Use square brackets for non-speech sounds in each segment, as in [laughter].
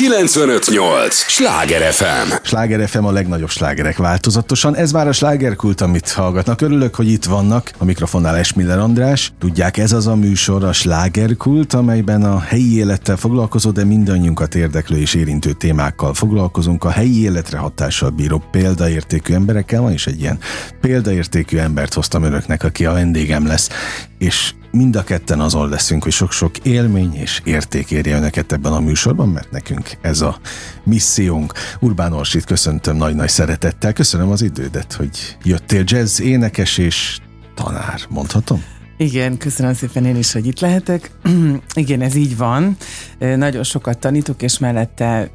958! Sláger FM! Sláger FM a legnagyobb slágerek változatosan. Ez már a slágerkult, amit hallgatnak. Örülök, hogy itt vannak. A mikrofonnál Esmiller András. Tudják, ez az a műsor, a slágerkult, amelyben a helyi élettel foglalkozó, de mindannyiunkat érdeklő és érintő témákkal foglalkozunk. A helyi életre hatással bíró példaértékű emberekkel van, és egy ilyen példaértékű embert hoztam önöknek, aki a vendégem lesz. És mind a ketten azon leszünk, hogy sok-sok élmény és érték érje önöket ebben a műsorban, mert nekünk ez a missziónk. Urbán Orsit köszöntöm nagy-nagy szeretettel, köszönöm az idődet, hogy jöttél jazz énekes és tanár, mondhatom? Igen, köszönöm szépen én is, hogy itt lehetek. [clears throat] Igen, ez így van. Nagyon sokat tanítok, és mellette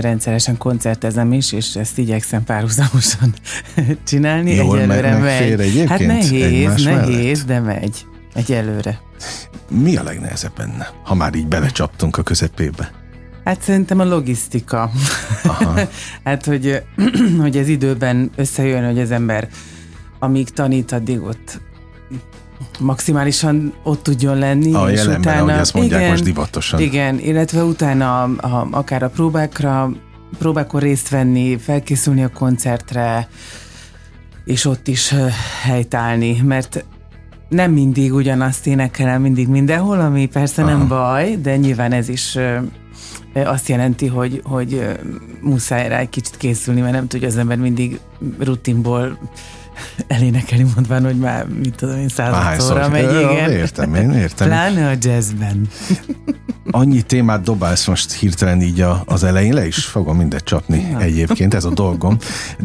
rendszeresen koncertezem is, és ezt igyekszem párhuzamosan [laughs] csinálni. Jól Egyelőre megy. megy. Hát nehéz, nehéz, mellett? de megy. Egyelőre. Mi a legnehezebb benne, ha már így belecsaptunk a közepébe? Hát szerintem a logisztika. Aha. [laughs] hát, hogy, [clears throat] hogy ez időben összejön, hogy az ember amíg tanít, addig ott maximálisan ott tudjon lenni. A és jelenben, utána, ahogy ezt mondják igen, most divatosan. Igen, illetve utána a, akár a próbákra, próbákon részt venni, felkészülni a koncertre, és ott is helytállni, mert nem mindig ugyanazt énekelem mindig mindenhol, ami persze Aha. nem baj, de nyilván ez is azt jelenti, hogy, hogy muszáj rá egy kicsit készülni, mert nem tudja az ember mindig rutinból [laughs] elénekelni, mondván, hogy már, mit tudom én, századszorra megy, igen. Értem én, értem. Pláne a jazzben. Annyi témát dobálsz most hirtelen így a, az elején, le is fogom mindet csapni ja. egyébként, ez a dolgom,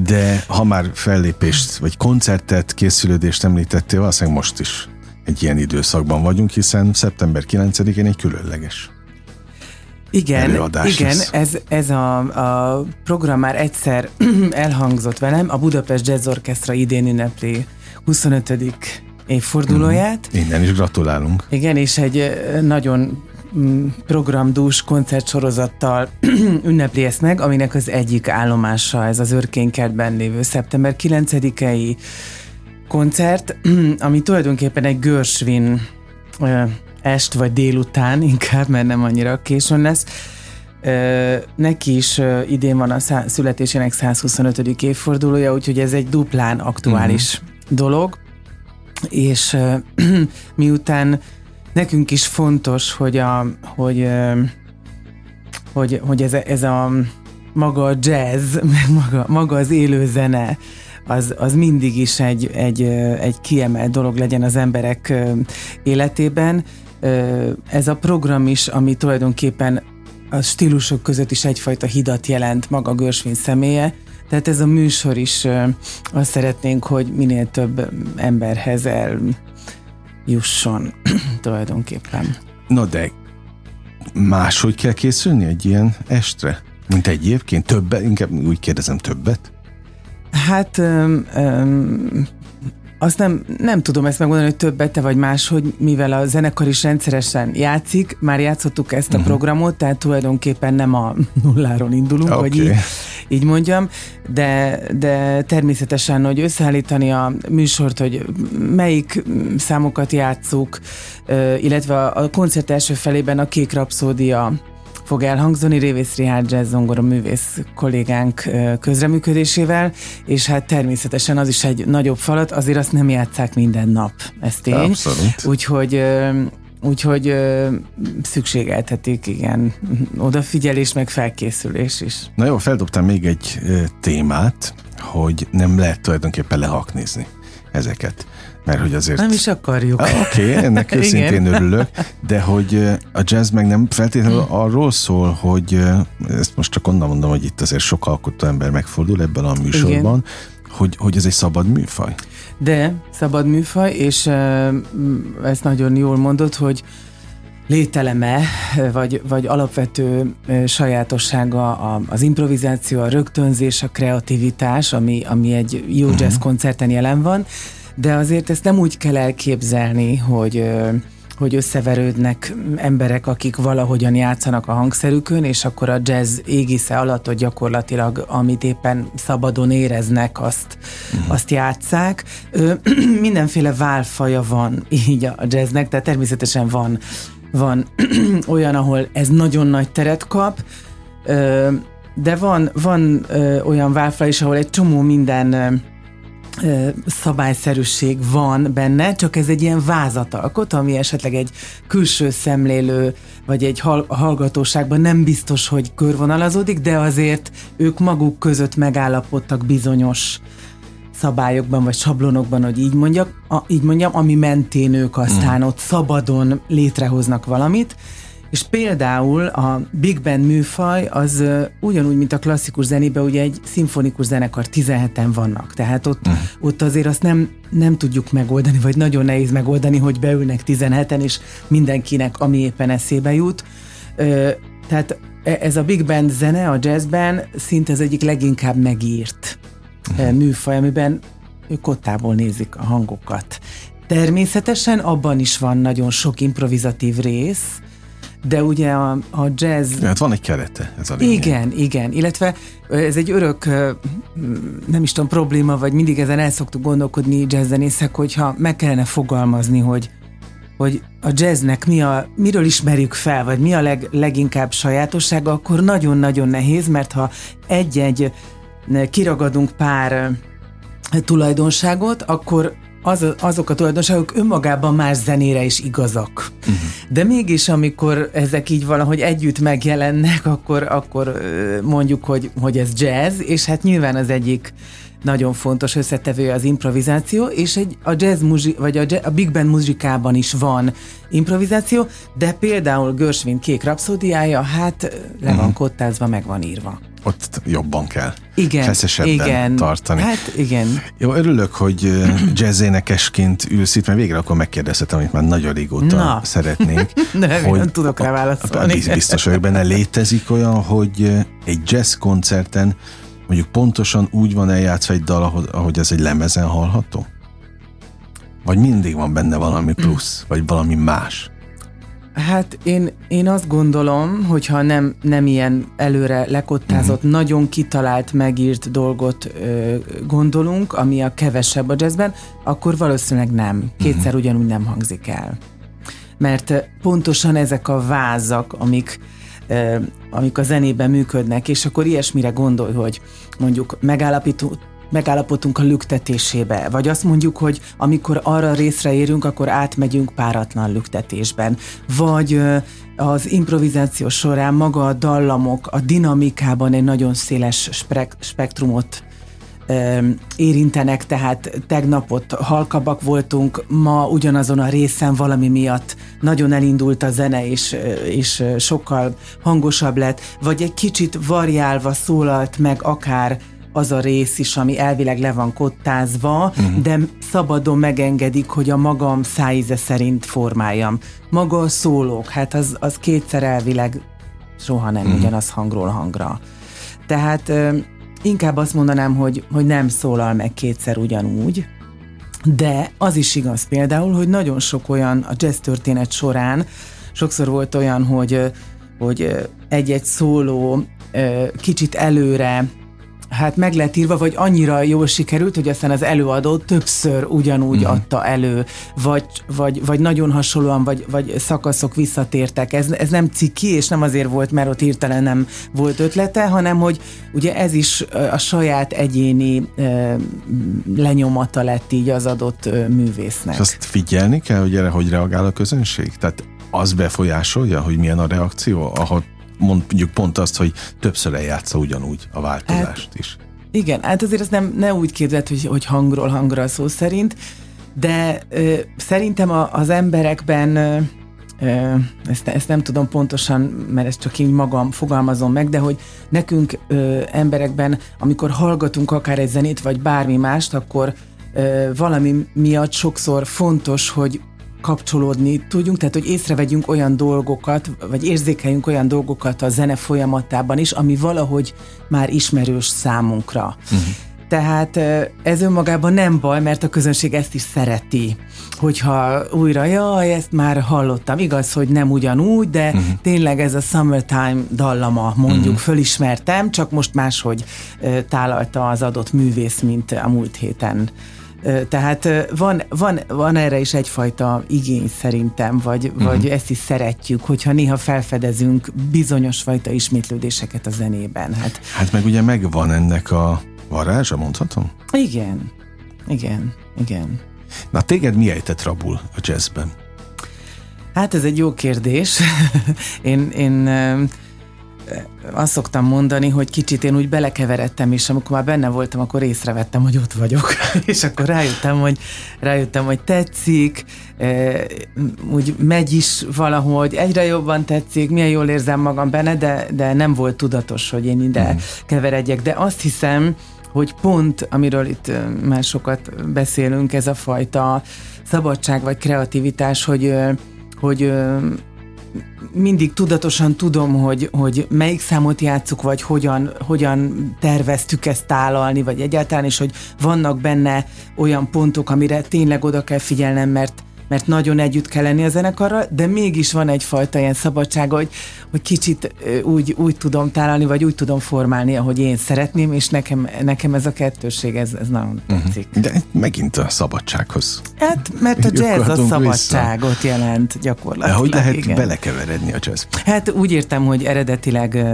de ha már fellépést, vagy koncertet, készülődést említettél, valószínűleg most is egy ilyen időszakban vagyunk, hiszen szeptember 9-én egy különleges igen, igen ez, ez a, a program már egyszer [clears throat] elhangzott velem, a Budapest Jazz Orchestra idén ünnepli 25. évfordulóját. Mm, innen is gratulálunk. Igen, és egy nagyon mm, programdús koncertsorozattal [clears throat] ünnepli ezt meg, aminek az egyik állomása ez az Örkénykertben lévő szeptember 9-i koncert, [clears throat] ami tulajdonképpen egy Görsvin est vagy délután [laughs] inkább, mert nem annyira későn lesz. Neki is idén van a születésének 125. évfordulója, úgyhogy ez egy duplán aktuális uh-huh. dolog, és [clears throat] miután nekünk is fontos, hogy, a, hogy, hogy, hogy ez, ez a maga a jazz, [laughs] meg maga, maga az élő zene, az, az mindig is egy, egy, egy kiemelt dolog legyen az emberek életében, ez a program is, ami tulajdonképpen a stílusok között is egyfajta hidat jelent maga Görsvin személye, tehát ez a műsor is azt szeretnénk, hogy minél több emberhez eljusson [clears throat] tulajdonképpen. No de máshogy kell készülni egy ilyen estre? Mint egyébként? Többet? Inkább úgy kérdezem, többet? Hát um, um, azt nem, nem tudom ezt megmondani, hogy többet te vagy más, hogy mivel a zenekar is rendszeresen játszik, már játszottuk ezt a uh-huh. programot, tehát tulajdonképpen nem a [laughs] nulláron indulunk, okay. hogy így, így mondjam, de, de természetesen, hogy összeállítani a műsort, hogy melyik számokat játszuk, illetve a koncert első felében a Kék Rapszódia fog elhangzani Révész Rihárd jazz zongora művész kollégánk közreműködésével, és hát természetesen az is egy nagyobb falat, azért azt nem játszák minden nap, ez tény. Abszolút. Úgyhogy Úgyhogy ö, szükségeltetik, igen, odafigyelés, meg felkészülés is. Na jó, feldobtam még egy ö, témát, hogy nem lehet tulajdonképpen lehaknézni ezeket mert hogy azért... Nem is akarjuk. Ah, Oké, okay, ennek [laughs] őszintén örülök, de hogy a jazz meg nem feltétlenül hmm. arról szól, hogy ezt most csak onnan mondom, hogy itt azért sok alkotó ember megfordul ebben a műsorban, hogy, hogy ez egy szabad műfaj. De szabad műfaj, és ezt nagyon jól mondod, hogy lételeme, vagy, vagy alapvető sajátossága az improvizáció, a rögtönzés, a kreativitás, ami, ami egy jó jazz uh-huh. koncerten jelen van, de azért ezt nem úgy kell elképzelni, hogy hogy összeverődnek emberek, akik valahogyan játszanak a hangszerükön, és akkor a jazz égisze alatt, hogy gyakorlatilag amit éppen szabadon éreznek, azt, uh-huh. azt játszák. Ö, [clears throat] mindenféle válfaja van így a jazznek, tehát természetesen van, van [clears throat] olyan, ahol ez nagyon nagy teret kap, de van, van olyan válfa is, ahol egy csomó minden szabályszerűség van benne, csak ez egy ilyen vázatalkot, ami esetleg egy külső szemlélő, vagy egy hallgatóságban nem biztos, hogy körvonalazódik, de azért ők maguk között megállapodtak bizonyos szabályokban, vagy sablonokban, hogy így, mondjak, a, így mondjam, ami mentén ők aztán mm. ott szabadon létrehoznak valamit, és például a Big Band műfaj az uh, ugyanúgy, mint a klasszikus zenében, ugye egy szimfonikus zenekar 17-en vannak. Tehát ott, uh-huh. ott azért azt nem, nem tudjuk megoldani, vagy nagyon nehéz megoldani, hogy beülnek 17-en, és mindenkinek, ami éppen eszébe jut. Uh, tehát e, ez a Big Band zene a jazzben szinte az egyik leginkább megírt uh-huh. műfaj, amiben ők ottából nézik a hangokat. Természetesen abban is van nagyon sok improvizatív rész, de ugye a, a jazz... Hát van egy kerete, ez a lényeg. Igen, igen, illetve ez egy örök, nem is tudom, probléma, vagy mindig ezen el szoktuk gondolkodni jazzzenészek, hogyha meg kellene fogalmazni, hogy hogy a jazznek mi a, miről ismerjük fel, vagy mi a leg, leginkább sajátossága, akkor nagyon-nagyon nehéz, mert ha egy-egy kiragadunk pár tulajdonságot, akkor az, azok a tulajdonságok önmagában más zenére is igazak. Uh-huh. De mégis, amikor ezek így valahogy együtt megjelennek, akkor, akkor mondjuk, hogy, hogy ez jazz, és hát nyilván az egyik nagyon fontos összetevő az improvizáció, és egy, a jazz muzsi, vagy a, jazz, a big band muzsikában is van improvizáció, de például Gershwin kék rapszódiája, hát le van uh-huh. kottázva, meg van írva ott jobban kell. Igen, feszesebben igen. tartani. Hát igen. Jó, örülök, hogy [clears throat] jazzénekesként ülsz itt, mert végre akkor megkérdezhetem, amit már nagyon régóta Na. szeretnék. [laughs] Nem, hogy nem tudok rá válaszolni. Biztos vagyok benne, létezik olyan, hogy egy jazz koncerten mondjuk pontosan úgy van eljátszva egy dal, ahogy, ahogy ez egy lemezen hallható? Vagy mindig van benne valami plusz, vagy valami más? Hát én, én azt gondolom, hogyha nem, nem ilyen előre lekottázott, uh-huh. nagyon kitalált, megírt dolgot ö, gondolunk, ami a kevesebb a jazzben, akkor valószínűleg nem. Kétszer uh-huh. ugyanúgy nem hangzik el. Mert pontosan ezek a vázak, amik ö, amik a zenében működnek, és akkor ilyesmire gondolj, hogy mondjuk megállapítunk, megállapodtunk a lüktetésébe, vagy azt mondjuk, hogy amikor arra részre érünk, akkor átmegyünk páratlan lüktetésben, vagy az improvizáció során maga a dallamok a dinamikában egy nagyon széles spek- spektrumot érintenek, tehát tegnap ott halkabbak voltunk, ma ugyanazon a részen valami miatt nagyon elindult a zene, és, és sokkal hangosabb lett, vagy egy kicsit variálva szólalt meg akár az a rész is, ami elvileg le van kottázva, uh-huh. de szabadon megengedik, hogy a magam szájíze szerint formáljam. Maga a szólók, hát az, az kétszer elvileg soha nem uh-huh. ugyanaz hangról hangra. Tehát inkább azt mondanám, hogy, hogy nem szólal meg kétszer ugyanúgy, de az is igaz például, hogy nagyon sok olyan a jazz történet során, sokszor volt olyan, hogy, hogy egy-egy szóló kicsit előre hát meg lett írva, vagy annyira jól sikerült, hogy aztán az előadó többször ugyanúgy uh-huh. adta elő, vagy, vagy, vagy nagyon hasonlóan, vagy, vagy szakaszok visszatértek. Ez, ez nem ciki, és nem azért volt, mert ott hirtelen nem volt ötlete, hanem hogy ugye ez is a saját egyéni e, lenyomata lett így az adott művésznek. És azt figyelni kell, hogy erre hogy reagál a közönség? Tehát az befolyásolja, hogy milyen a reakció, ahol mondjuk pont azt, hogy többször eljátsza ugyanúgy a változást hát, is. Igen, hát azért ezt nem, ne úgy képzeld, hogy, hogy hangról hangra szó szerint, de ö, szerintem a, az emberekben ö, ö, ezt, ezt nem tudom pontosan, mert ezt csak így magam fogalmazom meg, de hogy nekünk ö, emberekben, amikor hallgatunk akár egy zenét, vagy bármi mást, akkor ö, valami miatt sokszor fontos, hogy kapcsolódni tudjunk, tehát hogy észrevegyünk olyan dolgokat, vagy érzékeljünk olyan dolgokat a zene folyamatában is, ami valahogy már ismerős számunkra. Uh-huh. Tehát ez önmagában nem baj, mert a közönség ezt is szereti. Hogyha újra, jaj, ezt már hallottam. Igaz, hogy nem ugyanúgy, de uh-huh. tényleg ez a Summertime dallama, mondjuk, uh-huh. fölismertem, csak most máshogy tálalta az adott művész, mint a múlt héten Tehát van, van, van erre is egyfajta igény szerintem, vagy, uh-huh. vagy ezt is szeretjük, hogyha néha felfedezünk bizonyos fajta ismétlődéseket a zenében. Hát, hát meg ugye megvan ennek a varázsa, mondhatom? Igen, igen, igen. Na téged mi ejtett rabul a jazzben? Hát ez egy jó kérdés. [laughs] én, én azt szoktam mondani, hogy kicsit én úgy belekeveredtem, és amikor már benne voltam, akkor észrevettem, hogy ott vagyok. [laughs] és akkor rájöttem, hogy, rájöttem, hogy tetszik, úgy megy is valahogy, egyre jobban tetszik, milyen jól érzem magam benne, de, de nem volt tudatos, hogy én ide mm. keveredjek. De azt hiszem, hogy pont, amiről itt már sokat beszélünk, ez a fajta szabadság vagy kreativitás, hogy, hogy mindig tudatosan tudom, hogy, hogy melyik számot játszuk, vagy hogyan, hogyan terveztük ezt tálalni, vagy egyáltalán, és hogy vannak benne olyan pontok, amire tényleg oda kell figyelnem, mert mert nagyon együtt kell lenni a zenekarral, de mégis van egyfajta ilyen szabadság, hogy, hogy kicsit úgy, úgy tudom tálalni, vagy úgy tudom formálni, ahogy én szeretném, és nekem, nekem ez a kettőség, ez, ez nagyon uh-huh. tetszik. De megint a szabadsághoz. Hát, mert a jazz a szabadságot vissza. jelent gyakorlatilag. De hogy lehet igen. belekeveredni a jazz? Hát úgy értem, hogy eredetileg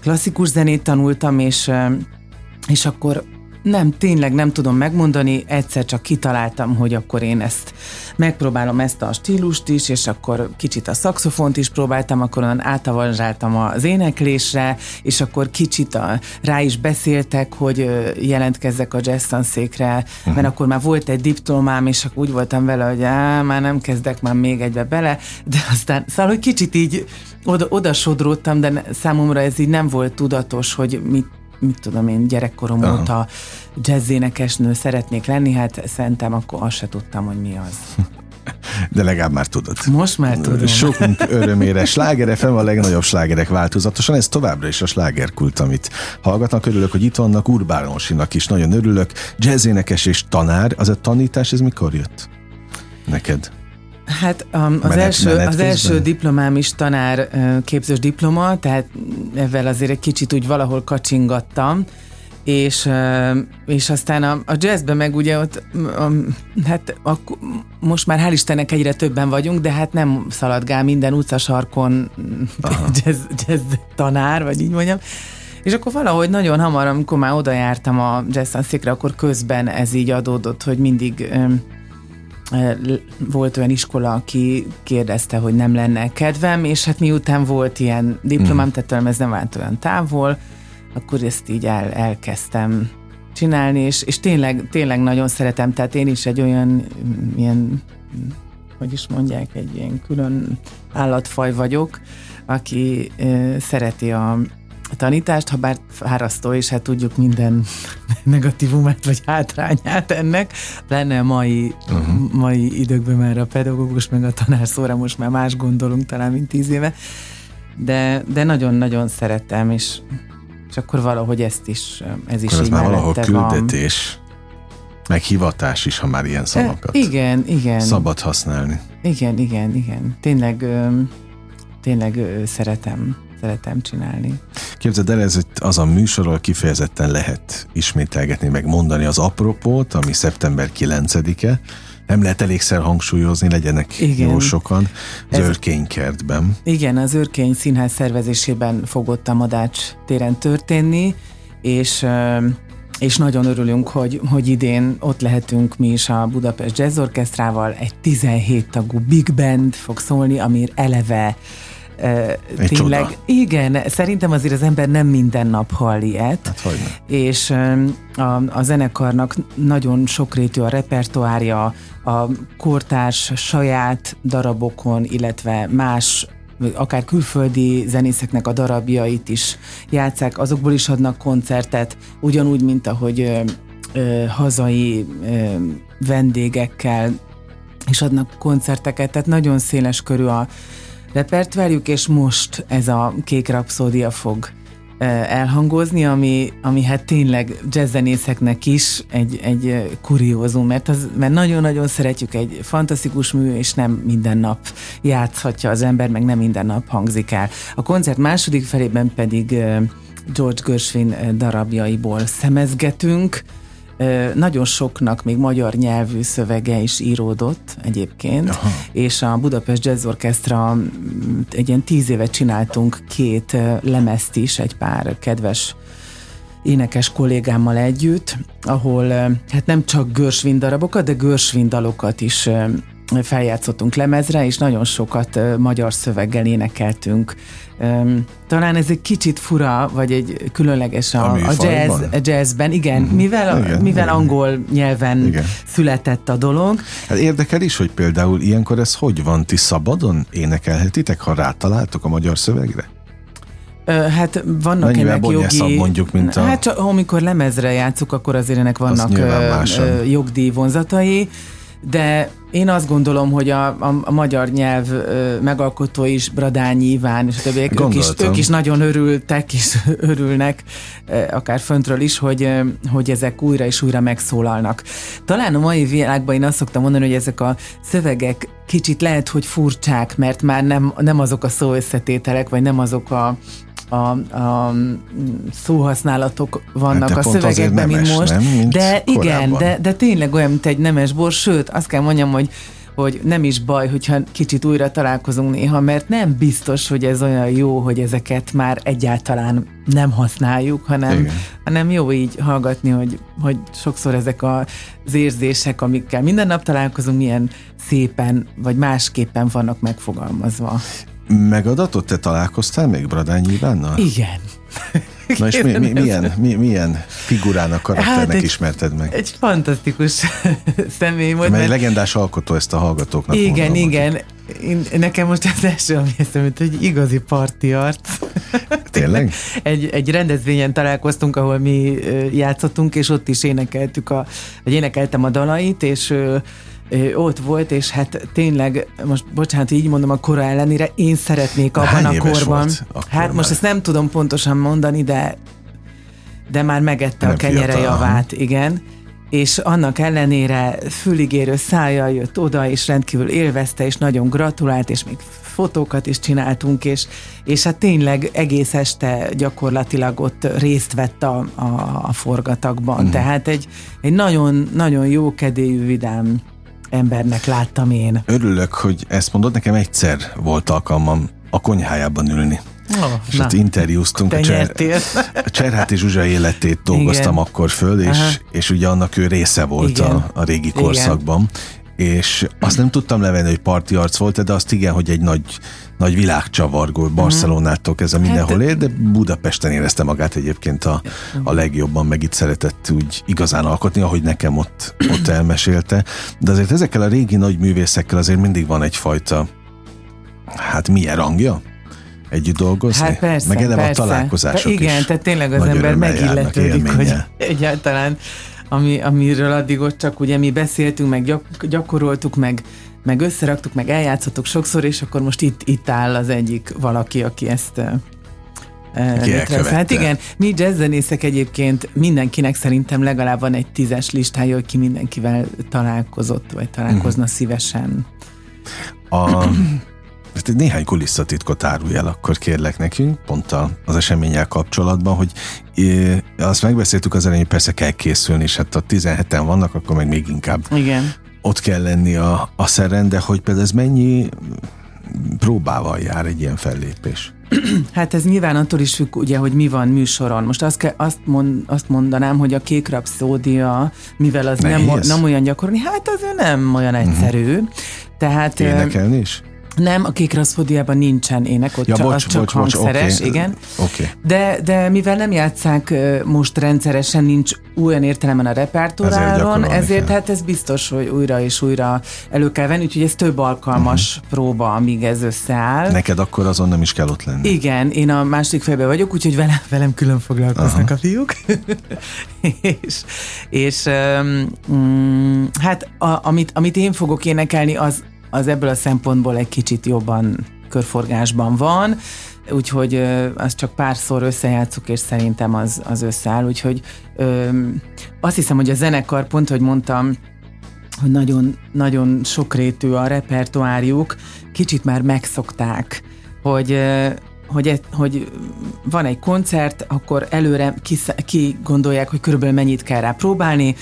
klasszikus zenét tanultam, és és akkor nem, tényleg nem tudom megmondani, egyszer csak kitaláltam, hogy akkor én ezt megpróbálom ezt a stílust is, és akkor kicsit a szaxofont is próbáltam, akkor onnan átavanzsáltam az éneklésre, és akkor kicsit a, rá is beszéltek, hogy jelentkezzek a jazz tanszékre, uh-huh. mert akkor már volt egy diplomám, és akkor úgy voltam vele, hogy á, már nem kezdek már még egybe bele, de aztán, szóval, hogy kicsit így oda, oda sodródtam, de számomra ez így nem volt tudatos, hogy mit mit tudom én, gyerekkorom Aha. óta jazzénekesnő szeretnék lenni, hát szerintem akkor azt se tudtam, hogy mi az. [laughs] De legalább már tudod. Most már tudom. Sokunk örömére. Sláger FM a legnagyobb slágerek változatosan. Ez továbbra is a slágerkult, amit hallgatnak. Örülök, hogy itt vannak. Urbánosinak is nagyon örülök. Jazzénekes és tanár. Az a tanítás, ez mikor jött? Neked? Hát um, az, menet, első, menet az első diplomám is tanár képzős diploma, tehát ezzel azért egy kicsit úgy valahol kacsingattam, és, és aztán a, a jazzben meg ugye ott, hát a, most már hál' Istennek egyre többen vagyunk, de hát nem szaladgál minden utcasarkon [laughs] jazz, jazz tanár, vagy így mondjam. És akkor valahogy nagyon hamar, amikor már oda jártam a jazz székre, akkor közben ez így adódott, hogy mindig volt olyan iskola, aki kérdezte, hogy nem lenne kedvem, és hát miután volt ilyen diplomám, mm. tehát ez nem vált olyan távol, akkor ezt így el, elkezdtem csinálni, és, és tényleg, tényleg nagyon szeretem, tehát én is egy olyan ilyen, hogy is mondják, egy ilyen külön állatfaj vagyok, aki ö, szereti a a tanítást, ha bár fárasztó, és hát tudjuk minden [laughs] negatívumát vagy hátrányát ennek, lenne a mai, uh-huh. mai időkben már a pedagógus meg a tanár szóra most már más gondolunk talán, mint tíz éve, de, de nagyon-nagyon szeretem, és, és akkor valahogy ezt is, ez is akkor így már valahol küldetés, van. meg hivatás is, ha már ilyen szavakat e, igen, igen. szabad használni. Igen, igen, igen. Tényleg, tényleg szeretem szeretem csinálni. Képzeld el, ez az a műsorról kifejezetten lehet ismételgetni, meg mondani az apropót, ami szeptember 9-e. Nem lehet elégszer hangsúlyozni, legyenek igen. jó sokan. Az ez, Örkénykertben. Igen, az Örkény Színház szervezésében fogott a Madács téren történni, és és nagyon örülünk, hogy, hogy idén ott lehetünk mi is a Budapest Jazz Orchestrával, egy 17 tagú big band fog szólni, ami eleve egy tényleg, csoda. igen, szerintem azért az ember nem minden nap hall ilyet. Hát hogyne. És a, a zenekarnak nagyon sokrétű a repertoárja, a kortárs saját darabokon, illetve más akár külföldi zenészeknek a darabjait is játszák, azokból is adnak koncertet, ugyanúgy, mint ahogy ö, ö, hazai ö, vendégekkel is adnak koncerteket, tehát nagyon széles körül a, repertoárjuk, és most ez a Kék Rapszódia fog elhangozni, ami, ami hát tényleg jazzzenészeknek is egy, egy kuriózum, mert, az, mert nagyon-nagyon szeretjük egy fantasztikus mű, és nem minden nap játszhatja az ember, meg nem minden nap hangzik el. A koncert második felében pedig George Gershwin darabjaiból szemezgetünk, nagyon soknak még magyar nyelvű szövege is íródott egyébként, Aha. és a Budapest Jazz Orchestra egy ilyen tíz évet csináltunk két lemezt is, egy pár kedves énekes kollégámmal együtt, ahol hát nem csak Görsvin darabokat, de Görsvin dalokat is feljátszottunk lemezre, és nagyon sokat magyar szöveggel énekeltünk. Talán ez egy kicsit fura, vagy egy különleges a, a, a jazz, a jazzben, igen, uh-huh. mivel, igen, mivel igen. angol nyelven igen. született a dolog. Hát érdekel is, hogy például ilyenkor ez hogy van? Ti szabadon énekelhetitek, ha rátaláltok a magyar szövegre? Hát vannak Mennyivel ennek jogi... mondjuk, mint a... Hát csak, amikor lemezre játszuk, akkor azért ennek vannak jogdíj vonzatai, de én azt gondolom, hogy a, a, a magyar nyelv megalkotó is, Bradányi Iván és a többiek, ők is, ők is nagyon örültek, és [laughs] örülnek, akár föntről is, hogy, hogy ezek újra és újra megszólalnak. Talán a mai világban én azt szoktam mondani, hogy ezek a szövegek kicsit lehet, hogy furcsák, mert már nem, nem azok a szó összetételek, vagy nem azok a, a, a szóhasználatok vannak hát a szövegekben, mint most. Nem, mint de korábban. igen, de, de tényleg olyan, mint egy nemes bor, sőt, azt kell mondjam, hogy hogy nem is baj, hogyha kicsit újra találkozunk néha, mert nem biztos, hogy ez olyan jó, hogy ezeket már egyáltalán nem használjuk, hanem, hanem jó így hallgatni, hogy, hogy sokszor ezek az érzések, amikkel minden nap találkozunk, milyen szépen vagy másképpen vannak megfogalmazva. Megadatott? Te találkoztál még Bradányi Ivánnal? Igen. [laughs] Na és mi, mi, milyen, mi, milyen figurának, karakternek hát egy, ismerted meg? Egy fantasztikus [laughs] személy volt. Mert egy legendás alkotó ezt a hallgatóknak Igen, mondom, igen. Én, nekem most az első, ami eszembe hogy igazi parti arc. [laughs] Tényleg? egy, egy rendezvényen találkoztunk, ahol mi játszottunk, és ott is énekeltük a, vagy énekeltem a dalait, és ott volt, és hát tényleg, most bocsánat, így mondom a kora ellenére, én szeretnék abban Hány a korban. Hát már? most ezt nem tudom pontosan mondani, de de már megette nem a kenyere fiatal, javát, igen. És annak ellenére füligérő szája jött oda, és rendkívül élvezte, és nagyon gratulált, és még fotókat is csináltunk, és, és hát tényleg egész este gyakorlatilag ott részt vett a, a, a forgatagban. Uh-huh. Tehát egy, egy nagyon, nagyon jó kedélyű, vidám embernek láttam én. Örülök, hogy ezt mondod, nekem egyszer volt alkalmam a konyhájában ülni. Oh, és na, ott interjúztunk a, Cser, a Cserháti Zsuzsa életét dolgoztam Igen. akkor föl, és, és ugye annak ő része volt a, a régi korszakban. Igen és azt nem tudtam levenni, hogy parti arc volt, de azt igen, hogy egy nagy, nagy világcsavargó, Barcelonától ez a mindenhol hát, ér, de Budapesten érezte magát egyébként a, a legjobban, meg itt szeretett úgy igazán alkotni, ahogy nekem ott, ott elmesélte. De azért ezekkel a régi nagy művészekkel azért mindig van egyfajta, hát milyen rangja? együtt dolgozni? Hát persze, Meg eleve persze. a találkozások Igen, is tehát tényleg az ember megilletődik, hogy egyáltalán ami, amiről addig ott csak ugye mi beszéltünk, meg gyak, gyakoroltuk, meg, meg összeraktuk, meg eljátszottuk sokszor, és akkor most itt, itt áll az egyik valaki, aki ezt Hát igen, mi jazzzenészek egyébként mindenkinek szerintem legalább van egy tízes listája, hogy ki mindenkivel találkozott, vagy találkozna uh-huh. szívesen. A, egy néhány kulisszatitkot árulj el, akkor kérlek nekünk, pont az eseménnyel kapcsolatban, hogy azt megbeszéltük az elején, persze kell készülni, és hát a 17-en vannak, akkor meg még inkább Igen. ott kell lenni a, a szeren, de hogy például ez mennyi próbával jár egy ilyen fellépés? Hát ez nyilván attól is függ, ugye, hogy mi van műsoron. Most azt, ke, azt, mond, azt mondanám, hogy a kék rapszódia, mivel az nem, nem olyan gyakorolni, hát az nem olyan egyszerű. Uh-huh. Tehát, Énekelni is? Nem, a kék raszfódiában nincsen ének, ott ja, csak, bocs, az csak bocs, hangszeres, okay. igen. Okay. De, de mivel nem játszák most rendszeresen, nincs olyan értelemben a repertoáron, ezért, ezért hát ez biztos, hogy újra és újra elő kell venni, úgyhogy ez több alkalmas uh-huh. próba, amíg ez összeáll. Neked akkor azon nem is kell ott lenni. Igen, én a második fejben vagyok, úgyhogy velem, velem külön foglalkoznak uh-huh. a fiúk. [laughs] és és um, hát a, amit, amit én fogok énekelni, az az ebből a szempontból egy kicsit jobban körforgásban van, úgyhogy ö, azt csak párszor összejátszuk, és szerintem az, az összeáll, úgyhogy ö, azt hiszem, hogy a zenekar, pont, hogy mondtam, hogy nagyon, nagyon sokrétű a repertoárjuk, kicsit már megszokták, hogy hogy, e, hogy van egy koncert, akkor előre ki, ki gondolják, hogy körülbelül mennyit kell rá próbálni,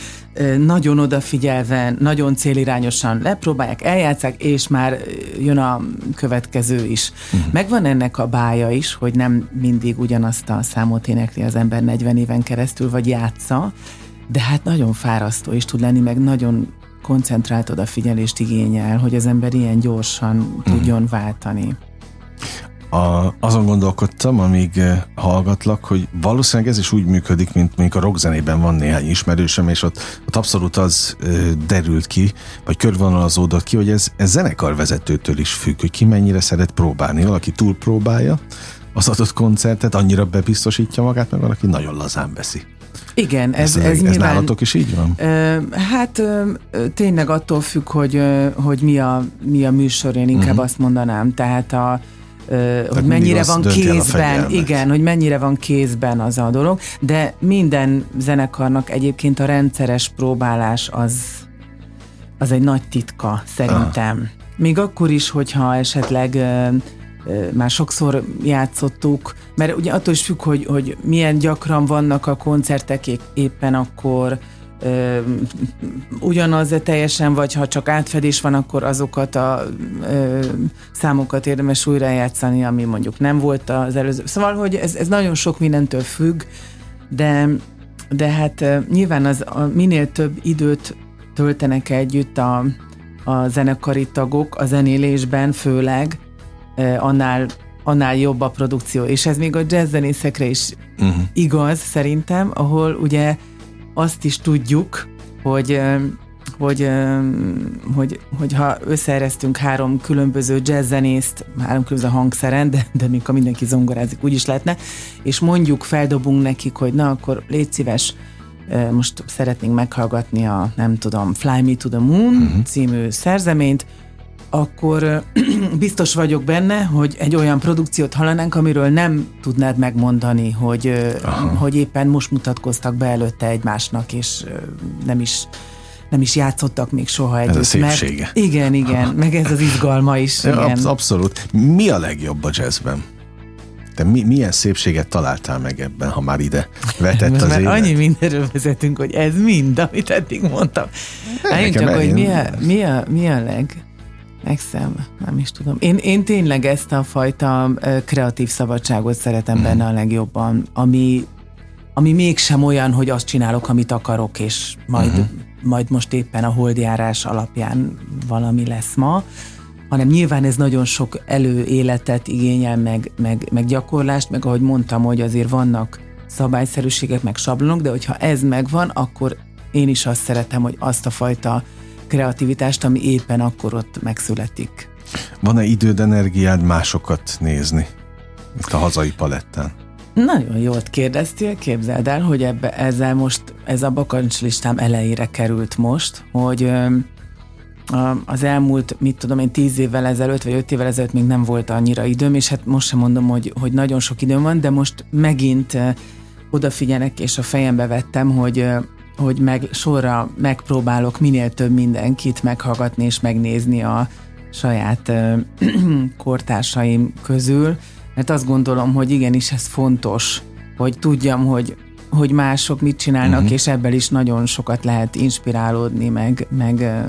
nagyon odafigyelve, nagyon célirányosan lepróbálják, eljátszák, és már jön a következő is. Uh-huh. Megvan ennek a bája is, hogy nem mindig ugyanazt a számot énekli az ember 40 éven keresztül, vagy játsza, de hát nagyon fárasztó is tud lenni, meg nagyon koncentrált odafigyelést igényel, hogy az ember ilyen gyorsan uh-huh. tudjon váltani. A, azon gondolkodtam, amíg eh, hallgatlak, hogy valószínűleg ez is úgy működik, mint mondjuk a rockzenében van néhány ismerősöm, és ott, ott abszolút az eh, derült ki, vagy körvonalazódott ki, hogy ez, ez zenekarvezetőtől is függ, hogy ki mennyire szeret próbálni. Valaki túl próbálja az adott koncertet, annyira bebiztosítja magát, meg valaki nagyon lazán veszi. Igen, ez, ez, ez, ez nyilván, nálatok is így van? Ö, hát ö, tényleg attól függ, hogy, ö, hogy mi, a, mi a műsor, én inkább uh-huh. azt mondanám. Tehát a, hogy mennyire van kézben, igen, hogy mennyire van kézben az a dolog, de minden zenekarnak egyébként a rendszeres próbálás az, az egy nagy titka szerintem. Ah. Még akkor is, hogyha esetleg már sokszor játszottuk, mert ugye attól is függ, hogy, hogy milyen gyakran vannak a koncertek éppen akkor, ö, ugyanaz teljesen, vagy ha csak átfedés van, akkor azokat a ö, számokat érdemes újrajátszani, ami mondjuk nem volt az előző. Szóval, hogy ez, ez nagyon sok mindentől függ, de, de hát nyilván az a, minél több időt töltenek együtt a, a zenekari tagok a zenélésben főleg, annál annál jobb a produkció. És ez még a jazzzenészekre is uh-huh. igaz szerintem, ahol ugye azt is tudjuk, hogy hogy, hogy, hogy ha összeeresztünk három különböző jazzzenészt, három különböző hangszeren, de, de még ha mindenki zongorázik, úgy is lehetne, és mondjuk feldobunk nekik, hogy na, akkor légy szíves, most szeretnénk meghallgatni a, nem tudom, Fly Me to the Moon uh-huh. című szerzeményt, akkor [clears throat] biztos vagyok benne, hogy egy olyan produkciót hallanánk, amiről nem tudnád megmondani, hogy, hogy éppen most mutatkoztak be előtte egymásnak, és nem is nem is játszottak még soha együtt. Ez a szépsége. Mert igen, igen, Aha. meg ez az izgalma is. Ja, igen. abszolút. Mi a legjobb a jazzben? Te mi, milyen szépséget találtál meg ebben, ha már ide vetett az élet? annyi mindenről vezetünk, hogy ez mind, amit eddig mondtam. Álljunk csak, hogy mi a, mi, a, mi a leg Exem, nem is tudom. Én, én tényleg ezt a fajta kreatív szabadságot szeretem mm. benne a legjobban, ami, ami mégsem olyan, hogy azt csinálok, amit akarok, és majd, uh-huh. majd most éppen a holdjárás alapján valami lesz ma, hanem nyilván ez nagyon sok előéletet igényel, meg, meg, meg gyakorlást, meg ahogy mondtam, hogy azért vannak szabályszerűségek, meg sablonok, de hogyha ez megvan, akkor én is azt szeretem, hogy azt a fajta kreativitást, ami éppen akkor ott megszületik. Van-e időd, energiád másokat nézni, itt a hazai palettán? Nagyon jól kérdeztél, képzeld el, hogy ebbe, ezzel most, ez a bakancslistám elejére került most, hogy az elmúlt, mit tudom én, tíz évvel ezelőtt, vagy öt évvel ezelőtt még nem volt annyira időm, és hát most sem mondom, hogy, hogy nagyon sok időm van, de most megint odafigyelek, és a fejembe vettem, hogy hogy meg sorra megpróbálok minél több mindenkit meghallgatni és megnézni a saját ö, [clears throat] kortársaim közül, mert azt gondolom, hogy igenis ez fontos, hogy tudjam, hogy, hogy mások mit csinálnak, uh-huh. és ebből is nagyon sokat lehet inspirálódni, meg, meg,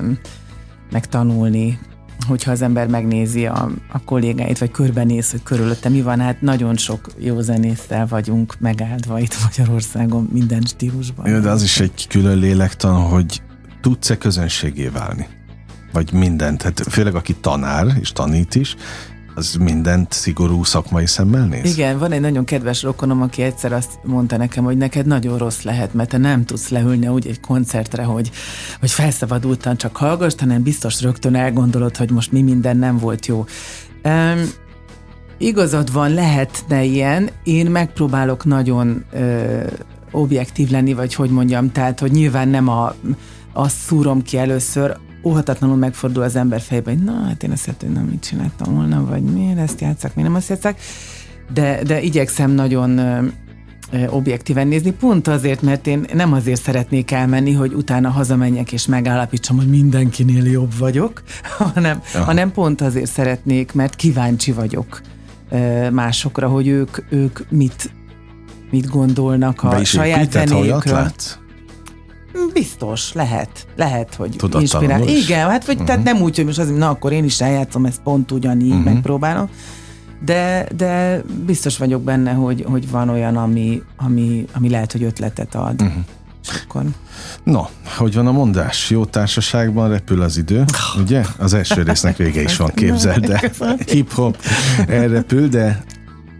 meg tanulni hogyha az ember megnézi a, a kollégáit, vagy körbenéz, hogy körülötte mi van, hát nagyon sok jó zenésszel vagyunk megáldva itt Magyarországon minden stílusban. Ja, de az is egy külön lélektan, hogy tudsz-e közönségé válni? Vagy mindent, hát főleg aki tanár és tanít is, az mindent szigorú szakmai szemmel néz? Igen, van egy nagyon kedves rokonom, aki egyszer azt mondta nekem, hogy neked nagyon rossz lehet, mert te nem tudsz leülni úgy egy koncertre, hogy, hogy felszabadultan csak hallgass, hanem biztos rögtön elgondolod, hogy most mi minden nem volt jó. Um, igazad van, lehetne ilyen. Én megpróbálok nagyon ö, objektív lenni, vagy hogy mondjam, tehát, hogy nyilván nem a, azt szúrom ki először, óhatatlanul megfordul az ember fejében, hogy na, hát én ezt hogy nem mit csináltam volna, vagy miért ezt játszak, miért nem azt játszak, de, de igyekszem nagyon objektíven nézni, pont azért, mert én nem azért szeretnék elmenni, hogy utána hazamenjek és megállapítsam, hogy mindenkinél jobb vagyok, [laughs] hanem, hanem pont azért szeretnék, mert kíváncsi vagyok másokra, hogy ők, ők mit, mit gondolnak a Be saját hajat zenéjükről. látsz? Biztos, lehet, lehet, hogy inspirál. Igen, hát vagy, uh-huh. tehát nem úgy, hogy most az, na akkor én is eljátszom ezt pont ugyanígy, Mhm. uh-huh. megpróbálom. De, de biztos vagyok benne, hogy, hogy van olyan, ami, ami, ami lehet, hogy ötletet ad. Mhm. Uh-huh. Akkor No, hogy van a mondás? Jó társaságban repül az idő, ugye? Az első résznek vége is van, képzeld el. Hip-hop elrepül, de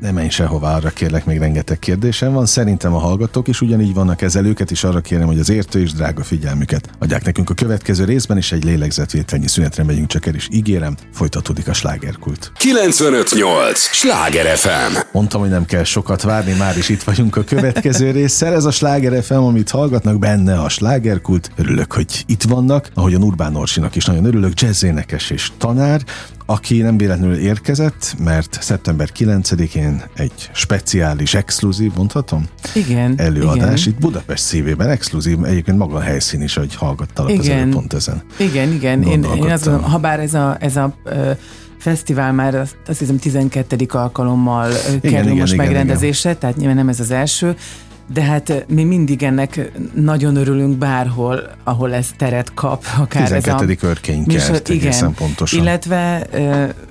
ne menj sehová, arra kérlek, még rengeteg kérdésem van. Szerintem a hallgatók is ugyanígy vannak ezzel őket, is arra kérem, hogy az értő és drága figyelmüket adják nekünk a következő részben, is egy lélegzetvételnyi szünetre megyünk csak el, és ígérem, folytatódik a slágerkult. 958! Sláger FM! Mondtam, hogy nem kell sokat várni, már is itt vagyunk a következő résszel. Ez a Sláger FM, amit hallgatnak, benne a slágerkult. Örülök, hogy itt vannak. Ahogyan Urbán Orsinak is nagyon örülök, jazzénekes és tanár, aki nem véletlenül érkezett, mert szeptember 9-én egy speciális, exkluzív, mondhatom? igen. Előadás Igen. itt Budapest szívében, exkluzív, egyébként maga a helyszín is, hogy hallgattalak az Igen. előtt pont ezen. Igen, igen. Én, én azt gondolom, ha bár ez a, ez a fesztivál már azt, azt hiszem 12. alkalommal ö, kerül igen, most igen, megrendezésre, tehát nyilván nem ez az első, de hát mi mindig ennek nagyon örülünk bárhol, ahol ez teret kap, akár ez a 12. örkénykert, egészen pontosan. Illetve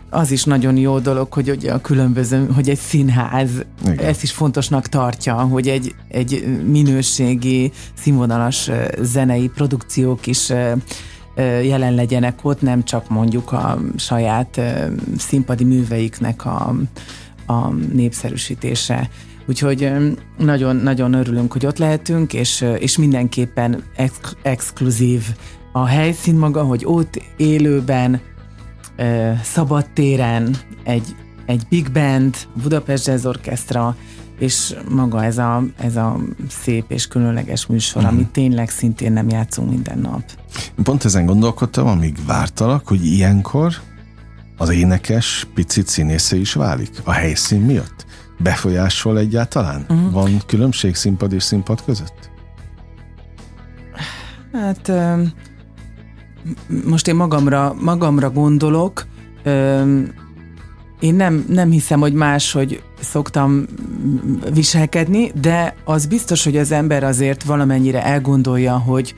az is nagyon jó dolog, hogy ugye a különböző, hogy egy színház Igen. Igen. ezt is fontosnak tartja, hogy egy, egy minőségi, színvonalas zenei produkciók is jelen legyenek ott, nem csak mondjuk a saját színpadi műveiknek a, a népszerűsítése. Úgyhogy ö, nagyon, nagyon örülünk, hogy ott lehetünk, és, és mindenképpen ex- exkluzív a helyszín maga, hogy ott élőben, szabadtéren, egy, egy big band, Budapest Jazz Orchestra, és maga ez a, ez a szép és különleges műsor, Mhm. amit tényleg szintén nem játszunk minden nap. Pont ezen gondolkodtam, amíg vártalak, hogy ilyenkor az énekes picit színésze is válik a helyszín miatt. Befolyásol egyáltalán? Uh-huh. Van különbség színpad és színpad között? Hát most én magamra, magamra gondolok, én nem, nem hiszem, hogy máshogy szoktam viselkedni, de az biztos, hogy az ember azért valamennyire elgondolja, hogy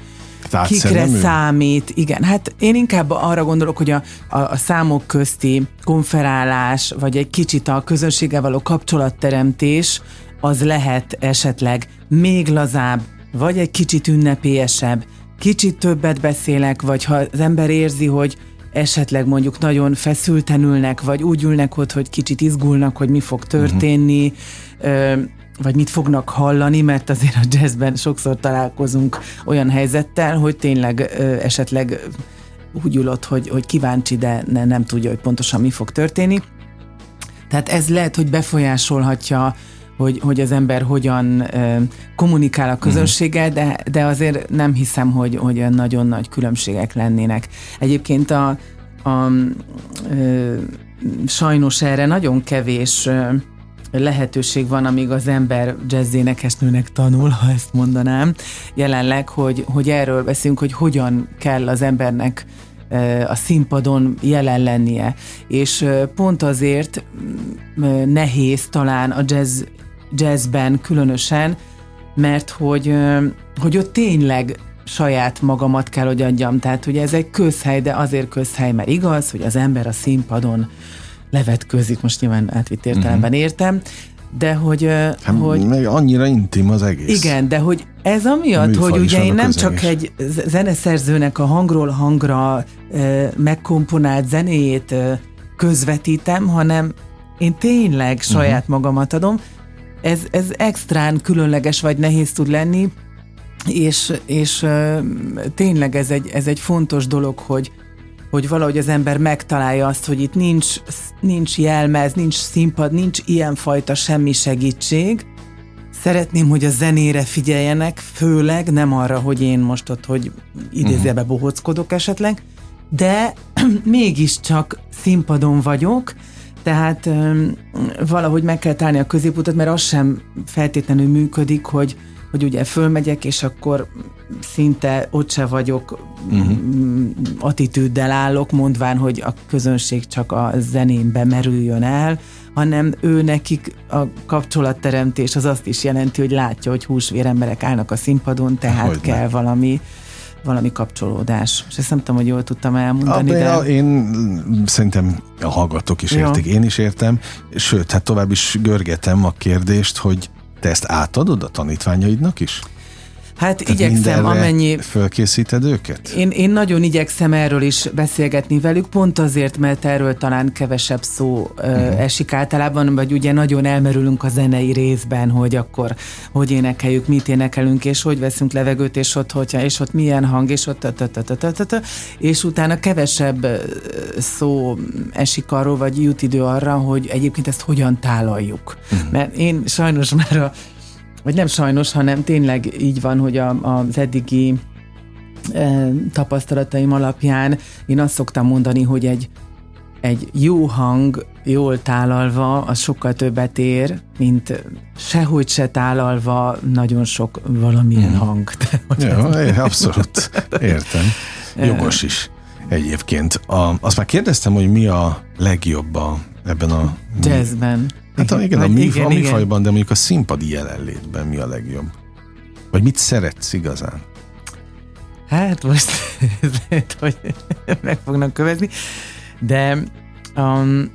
Tehát kikre számít. Igen, hát én inkább arra gondolok, hogy a, a, a számok közti konferálás, vagy egy kicsit a közönséggel való kapcsolatteremtés, az lehet esetleg még lazább, vagy egy kicsit ünnepélyesebb, kicsit többet beszélek, vagy ha az ember érzi, hogy esetleg mondjuk nagyon feszülten ülnek, vagy úgy ülnek ott, hogy kicsit izgulnak, hogy mi fog történni, ö, vagy mit fognak hallani, mert azért a jazzben sokszor találkozunk olyan helyzettel, hogy tényleg esetleg úgy ül ott, hogy, hogy kíváncsi, de ne, nem tudja, hogy pontosan mi fog történni. Tehát ez lehet, hogy befolyásolhatja, hogy, hogy az ember hogyan ö, kommunikál a közönséggel, de, de azért nem hiszem, hogy, hogy olyan nagyon nagy különbségek lennének. Egyébként a, a ö, sajnos erre nagyon kevés ö, lehetőség van, amíg az ember jazzénekesnőnek tanul, ha ezt mondanám, jelenleg, hogy, hogy erről beszélünk, hogy hogyan kell az embernek a színpadon jelen lennie. És pont azért nehéz talán a jazz, jazzben különösen, mert hogy, hogy ott tényleg saját magamat kell, hogy adjam. Tehát ugye ez egy közhely, de azért közhely, mert igaz, hogy az ember a színpadon levetkőzik, most nyilván átvitt értelemben értem, de hogy, Hát, hogy meg annyira intim az egész. igen, de hogy ez amiatt, hogy ugye én nem csak egész. egy zeneszerzőnek a hangról hangra e, megkomponált zenéjét e, közvetítem, hanem én tényleg saját uh-huh. magamat adom. Ez, ez extrán különleges vagy nehéz tud lenni, és, és e, tényleg ez egy, ez egy fontos dolog, hogy, hogy valahogy az ember megtalálja azt, hogy itt nincs, nincs jelmez, nincs színpad, nincs ilyenfajta semmi segítség. Szeretném, hogy a zenére figyeljenek, főleg nem arra, hogy én most ott, hogy idézőbe bohóckodok esetleg, de [clears throat] mégiscsak színpadon vagyok, tehát öm, valahogy meg kell találni a középutat, mert az sem feltétlenül működik, hogy, hogy ugye fölmegyek, és akkor szinte ott se vagyok, uh-huh. attitűddel állok, mondván, hogy a közönség csak a zenémbe merüljön el, hanem ő nekik a kapcsolatteremtés az azt is jelenti, hogy látja, hogy húsvér emberek állnak a színpadon, tehát Hogyne. kell valami valami kapcsolódás. És ezt nem tudom, hogy jól tudtam elmondani, a, de... Én szerintem a hallgatók is értik, én is értem, sőt, hát tovább is görgetem a kérdést, hogy te ezt átadod a tanítványaidnak is? Hát Tehát igyekszem, amennyi... Fölkészíted őket? Én, én nagyon igyekszem erről is beszélgetni velük, pont azért, mert erről talán kevesebb szó uh-huh. esik általában, vagy ugye nagyon elmerülünk a zenei részben, hogy akkor hogy énekeljük, mit énekelünk, és hogy veszünk levegőt, és ott hogyha, és ott milyen hang, és ott és utána kevesebb szó esik arról, vagy jut idő arra, hogy egyébként ezt hogyan tálaljuk. Uh-huh. Mert én sajnos már a vagy nem sajnos, hanem tényleg így van, hogy a, az eddigi e, tapasztalataim alapján én azt szoktam mondani, hogy egy, egy jó hang, jól tálalva, az sokkal többet ér, mint sehogy se tálalva nagyon sok valamilyen mm. hang. [laughs] Jó, abszolút, értem. Jogos is egyébként. A, azt már kérdeztem, hogy mi a legjobb a, ebben a... Jazzben. Hát a, igen, a, mi, igen, a műfajban, de mondjuk a színpadi jelenlétben mi a legjobb? Vagy mit szeretsz igazán? Hát most [laughs] lehet, hogy meg fognak követni, de um,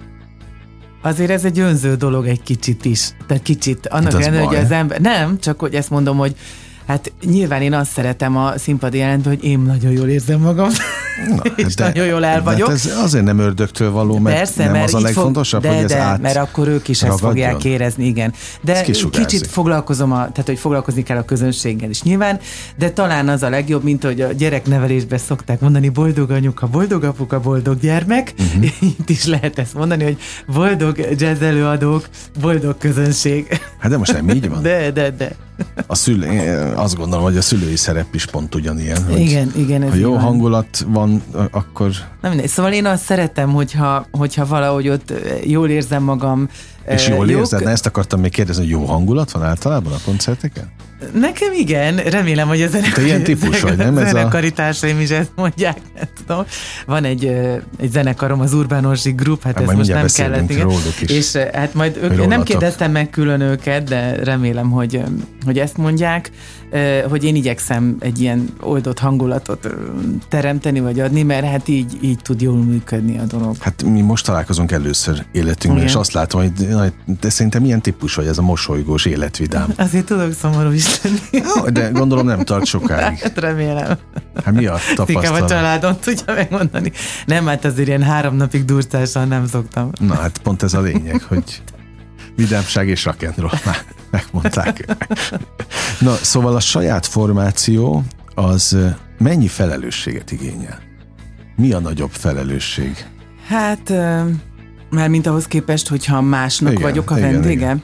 azért ez egy önző dolog egy kicsit is. Tehát kicsit. Annak hát ellenére, hogy az ember... Nem, csak hogy ezt mondom, hogy Hát nyilván én azt szeretem a színpadi jelentben, hogy én nagyon jól érzem magam, Na, [laughs] és de, nagyon jól el vagyok. ez azért nem ördögtől való, mert Persze, nem mert az a legfontosabb, fog, de, hogy ez de, át mert akkor ők is ezt fogják érezni, igen. De kicsit foglalkozom, a, tehát hogy foglalkozni kell a közönséggel is nyilván, de talán az a legjobb, mint hogy a gyereknevelésben szokták mondani, boldog anyuka, boldog apuka, boldog gyermek. Uh-huh. [laughs] Itt is lehet ezt mondani, hogy boldog jazz előadók, boldog közönség. Hát de most nem így van. De, de, de. A szülő, azt gondolom, hogy a szülői szerep is pont ugyanilyen. Hogy igen, igen. Ez ha jó van. hangulat van, akkor... Nem mindegy. Szóval én azt szeretem, hogyha, hogyha valahogy ott jól érzem magam. És jól jó... érzed? Na, ezt akartam még kérdezni, hogy jó hangulat van általában a koncerteken? Nekem igen, remélem, hogy a zenekari, ilyen típus vagy, nem? Ez zenekari társaim is ezt mondják, nem tudom. Van egy, egy zenekarom, az Urbánosi Group, hát, hát ezt most nem kellett. Igen. Is, és hát majd ők, nem kérdeztem meg külön őket, de remélem, hogy, hogy ezt mondják, hogy én igyekszem egy ilyen oldott hangulatot teremteni, vagy adni, mert hát így, így tud jól működni a dolog. Hát mi most találkozunk először életünkben, Igen. és azt látom, hogy de szerintem milyen típus vagy ez a mosolygós életvidám. Azért tudok szomorú is lenni. De gondolom nem tart sokáig. Hát remélem. Hát mi a tapasztalat? Inkább a családon tudja megmondani. Nem, hát azért ilyen három napig durcással nem szoktam. Na hát pont ez a lényeg, hogy vidámság és rock'n'roll, már megmondták. Na, szóval a saját formáció az mennyi felelősséget igényel? Mi a nagyobb felelősség? Hát, már mint ahhoz képest, hogyha másnak igen, vagyok a igen, vendége. Igen.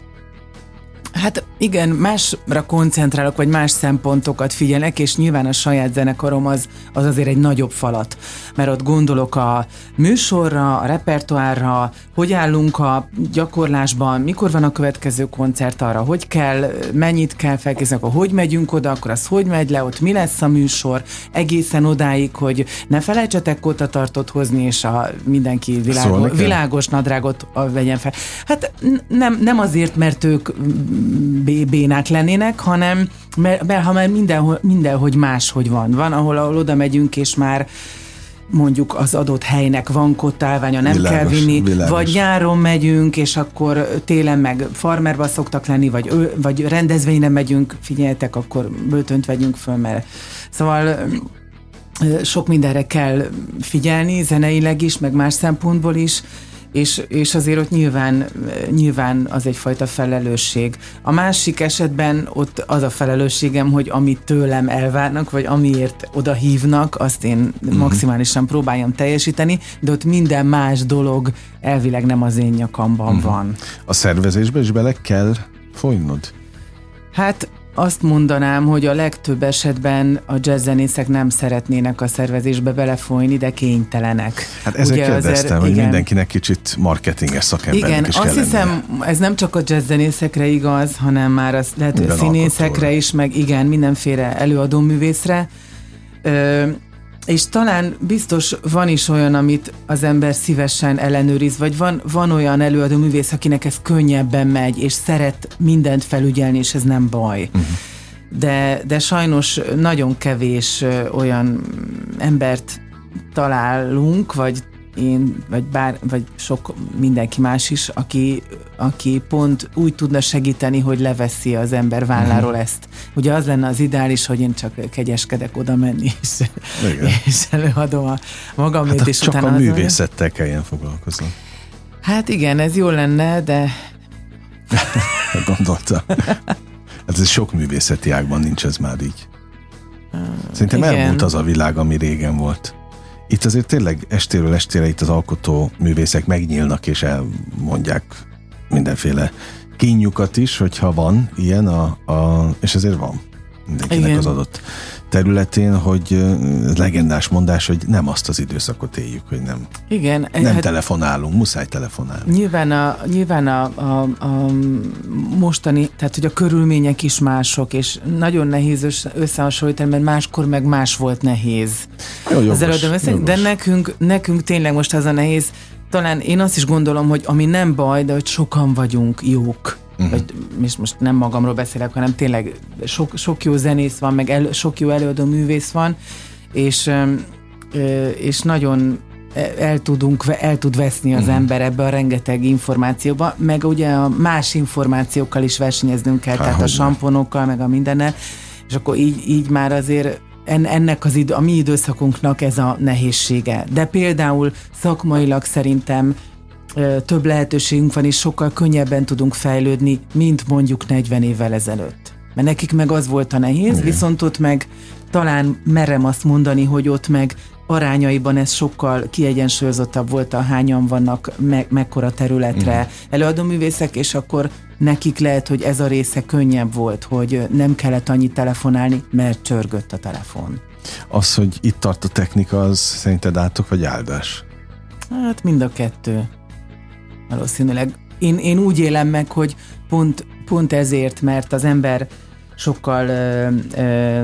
Hát igen, másra koncentrálok, vagy más szempontokat figyelek, és nyilván a saját zenekarom az, az azért egy nagyobb falat. Mert ott gondolok a műsorra, a repertoárra, hogy állunk a gyakorlásban, mikor van a következő koncert arra, hogy kell, mennyit kell felkészülni, akkor hogy megyünk oda, akkor az hogy megy le, ott mi lesz a műsor, egészen odáig, hogy ne felejtsetek kotatartot hozni, és a mindenki világos, világos nadrágot vegyen fel. Hát nem, nem azért, mert ők bénák lennének, hanem mert, mert ha már mindenhol, mindenhogy máshogy van. Van, ahol, ahol oda megyünk, és már mondjuk az adott helynek van kottálványa, nem világos, kell vinni, világos. vagy nyáron megyünk, és akkor télen meg farmerba szoktak lenni, vagy, vagy rendezvényre megyünk, figyeljetek, akkor böltönt vegyünk föl, mert szóval sok mindenre kell figyelni, zeneileg is, meg más szempontból is, és, és azért ott nyilván, nyilván az egyfajta felelősség. A másik esetben ott az a felelősségem, hogy amit tőlem elvárnak, vagy amiért oda hívnak, azt én uh-huh. maximálisan próbáljam teljesíteni, de ott minden más dolog elvileg nem az én nyakamban uh-huh. van. A szervezésbe is bele kell folynod? Hát azt mondanám, hogy a legtöbb esetben a jazzzenészek nem szeretnének a szervezésbe belefolyni, de kénytelenek. Hát ezért Ugye kérdeztem, azért, hogy igen, mindenkinek kicsit marketinges szakembernek igen, is azt hiszem, lennie. ez nem csak a jazzzenészekre igaz, hanem már az lehet Minden színészekre alkotóra. is, meg igen, mindenféle előadó művészre. Ö, és talán biztos van is olyan, amit az ember szívesen ellenőriz, vagy van, van olyan előadó művész, akinek ez könnyebben megy, és szeret mindent felügyelni, és ez nem baj. Uh-huh. De, de sajnos nagyon kevés olyan embert találunk, vagy én, vagy bár, vagy sok mindenki más is, aki, aki pont úgy tudna segíteni, hogy leveszi az ember válláról uh-huh. ezt. Ugye az lenne az ideális, hogy én csak kegyeskedek oda menni, és, és előadom a magamét, hát és csak utána a művészettel kelljen foglalkozni. Hát igen, ez jó lenne, de... [laughs] Gondolta. Hát ez sok művészeti ágban nincs ez már így. Szerintem igen. elmúlt az a világ, ami régen volt. Itt azért tényleg estéről estére itt az alkotó művészek megnyílnak és elmondják mindenféle kínjukat is, hogyha van ilyen, a, a, és ezért van mindenkinek Igen. az adott területén, hogy legendás mondás, hogy nem azt az időszakot éljük, hogy nem, Igen, nem hát telefonálunk, muszáj telefonálni. Nyilván, a, nyilván a, a, a mostani, tehát hogy a körülmények is mások, és nagyon nehéz összehasonlítani, mert máskor meg más volt nehéz. Jó, jogos, jogos. De nekünk, nekünk tényleg most az a nehéz, talán én azt is gondolom, hogy ami nem baj, de hogy sokan vagyunk jók Uh-huh. Vagy, és most nem magamról beszélek, hanem tényleg sok, sok jó zenész van, meg el, sok jó előadó művész van, és, és nagyon el tudunk, el tud veszni az uh-huh. ember ebbe a rengeteg információba, meg ugye a más információkkal is versenyeznünk kell, Há, tehát a samponokkal, meg a mindennel, és akkor így, így már azért ennek az idő, a mi időszakunknak ez a nehézsége. De például szakmailag szerintem több lehetőségünk van, és sokkal könnyebben tudunk fejlődni, mint mondjuk 40 évvel ezelőtt. Mert nekik meg az volt a nehéz, Igen. viszont ott meg talán merem azt mondani, hogy ott meg arányaiban ez sokkal kiegyensúlyozottabb volt, a hányan vannak me- mekkora területre Igen. előadóművészek, és akkor nekik lehet, hogy ez a része könnyebb volt, hogy nem kellett annyit telefonálni, mert csörgött a telefon. Az, hogy itt tart a technika, az szerinted átok vagy áldás? Hát mind a kettő valószínűleg. Én, én úgy élem meg, hogy pont, pont ezért, mert az ember sokkal ö, ö,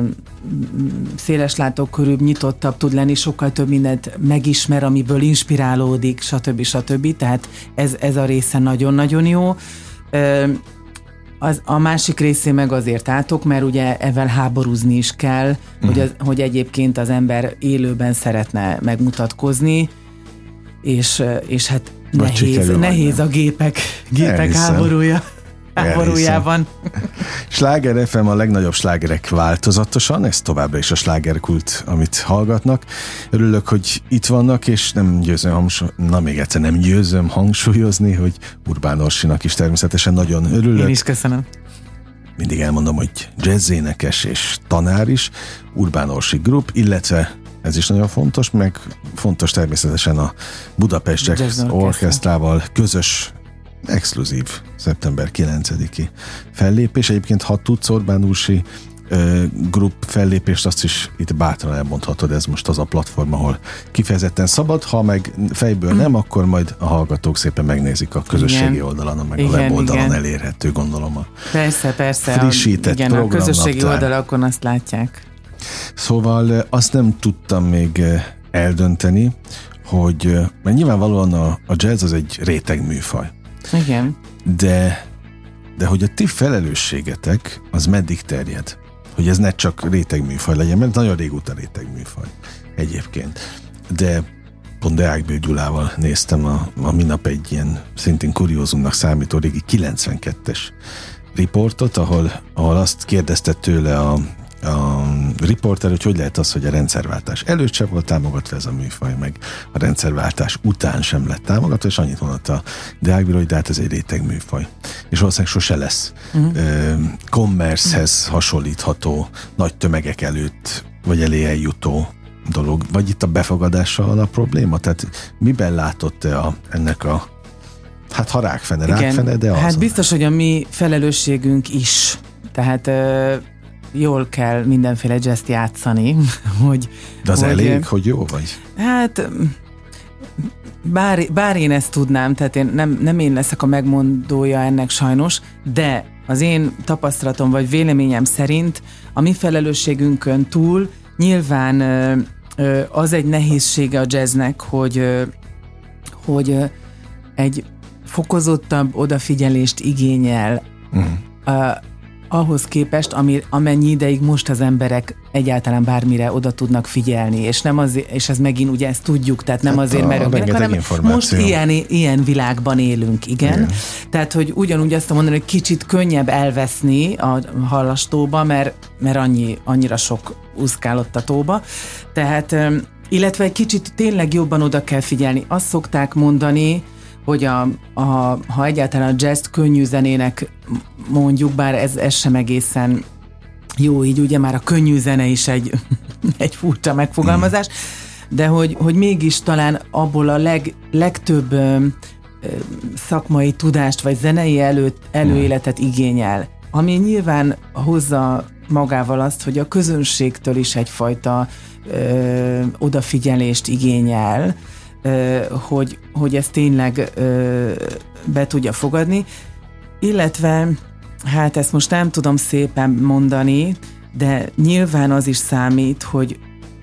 széles látókörűbb, nyitottabb tud lenni, sokkal több mindent megismer, amiből inspirálódik, stb. stb. Tehát ez, ez a része nagyon-nagyon jó. Ö, az, a másik részé meg azért átok, mert ugye ezzel háborúzni is kell, uh-huh. hogy, az, hogy egyébként az ember élőben szeretne megmutatkozni, és, és hát Nehéz, nehéz a gépek, gépek Elhiszem. háborúja. Háborújában. [laughs] Sláger FM a legnagyobb slágerek változatosan, ez továbbra is a slágerkult, amit hallgatnak. Örülök, hogy itt vannak, és nem győzöm hangsúlyozni, na még egyszer nem győzöm hangsúlyozni, hogy Urbán Orsinak is természetesen nagyon örülök. Én is köszönöm. Mindig elmondom, hogy jazzénekes és tanár is, Urbán Orsi Group, illetve ez is nagyon fontos, meg fontos természetesen a Budapest Jazz Orchestrával közös exkluzív szeptember 9-i fellépés. Egyébként ha tudsz Orbán Úrsi grup fellépést, azt is itt bátran elmondhatod, ez most az a platform, ahol kifejezetten szabad, ha meg fejből nem, akkor majd a hallgatók szépen megnézik a közösségi igen. oldalon, meg igen, a weboldalon igen. elérhető, gondolom a Persze, persze. Frissített igen, a közösségi oldalakon azt látják. Szóval azt nem tudtam még eldönteni, hogy, mert nyilvánvalóan a, a jazz az egy réteg műfaj. Igen. De, de hogy a ti felelősségetek az meddig terjed? Hogy ez ne csak réteg műfaj legyen, mert nagyon régóta réteg műfaj egyébként. De pont Deák Gyulával néztem a, a minap egy ilyen szintén kuriózumnak számító régi 92-es riportot, ahol, ahol azt kérdezte tőle a, a riporter, hogy hogy lehet az, hogy a rendszerváltás előtt sem volt támogatva ez a műfaj, meg a rendszerváltás után sem lett támogatva, és annyit mondott a Deákbír, hogy de hát ez egy réteg műfaj. És valószínűleg sose lesz uh-huh. hasonlítható, nagy tömegek előtt, vagy elé eljutó dolog. Vagy itt a befogadással a probléma? Tehát miben látott a, ennek a Hát ha rákfene, rákfene, de az. Hát biztos, hogy a mi felelősségünk is. Tehát jól kell mindenféle jazz játszani, [laughs] hogy... De az hogy, elég, hogy jó vagy? Hát bár, bár én ezt tudnám, tehát én nem, nem én leszek a megmondója ennek sajnos, de az én tapasztalatom vagy véleményem szerint a mi felelősségünkön túl nyilván az egy nehézsége a jazznek, hogy, hogy egy fokozottabb odafigyelést igényel uh-huh ahhoz képest, ami, amennyi ideig most az emberek egyáltalán bármire oda tudnak figyelni, és nem azért, és ez megint ugye ezt tudjuk, tehát nem hát azért, mert önnek, hanem most ilyen, ilyen világban élünk, igen. igen. Tehát, hogy ugyanúgy azt mondani, hogy kicsit könnyebb elveszni a hallastóba, mert, mert annyi, annyira sok úszkálott a tóba. Tehát, illetve egy kicsit tényleg jobban oda kell figyelni. Azt szokták mondani, hogy a, a, ha egyáltalán a jazz könnyű zenének mondjuk, bár ez, ez sem egészen jó, így ugye már a könnyű zene is egy, [laughs] egy furcsa megfogalmazás, de hogy, hogy mégis talán abból a leg, legtöbb ö, ö, szakmai tudást vagy zenei elő, előéletet igényel, ami nyilván hozza magával azt, hogy a közönségtől is egyfajta ö, odafigyelést igényel, hogy, hogy ezt tényleg be tudja fogadni, illetve hát ezt most nem tudom szépen mondani, de nyilván az is számít, hogy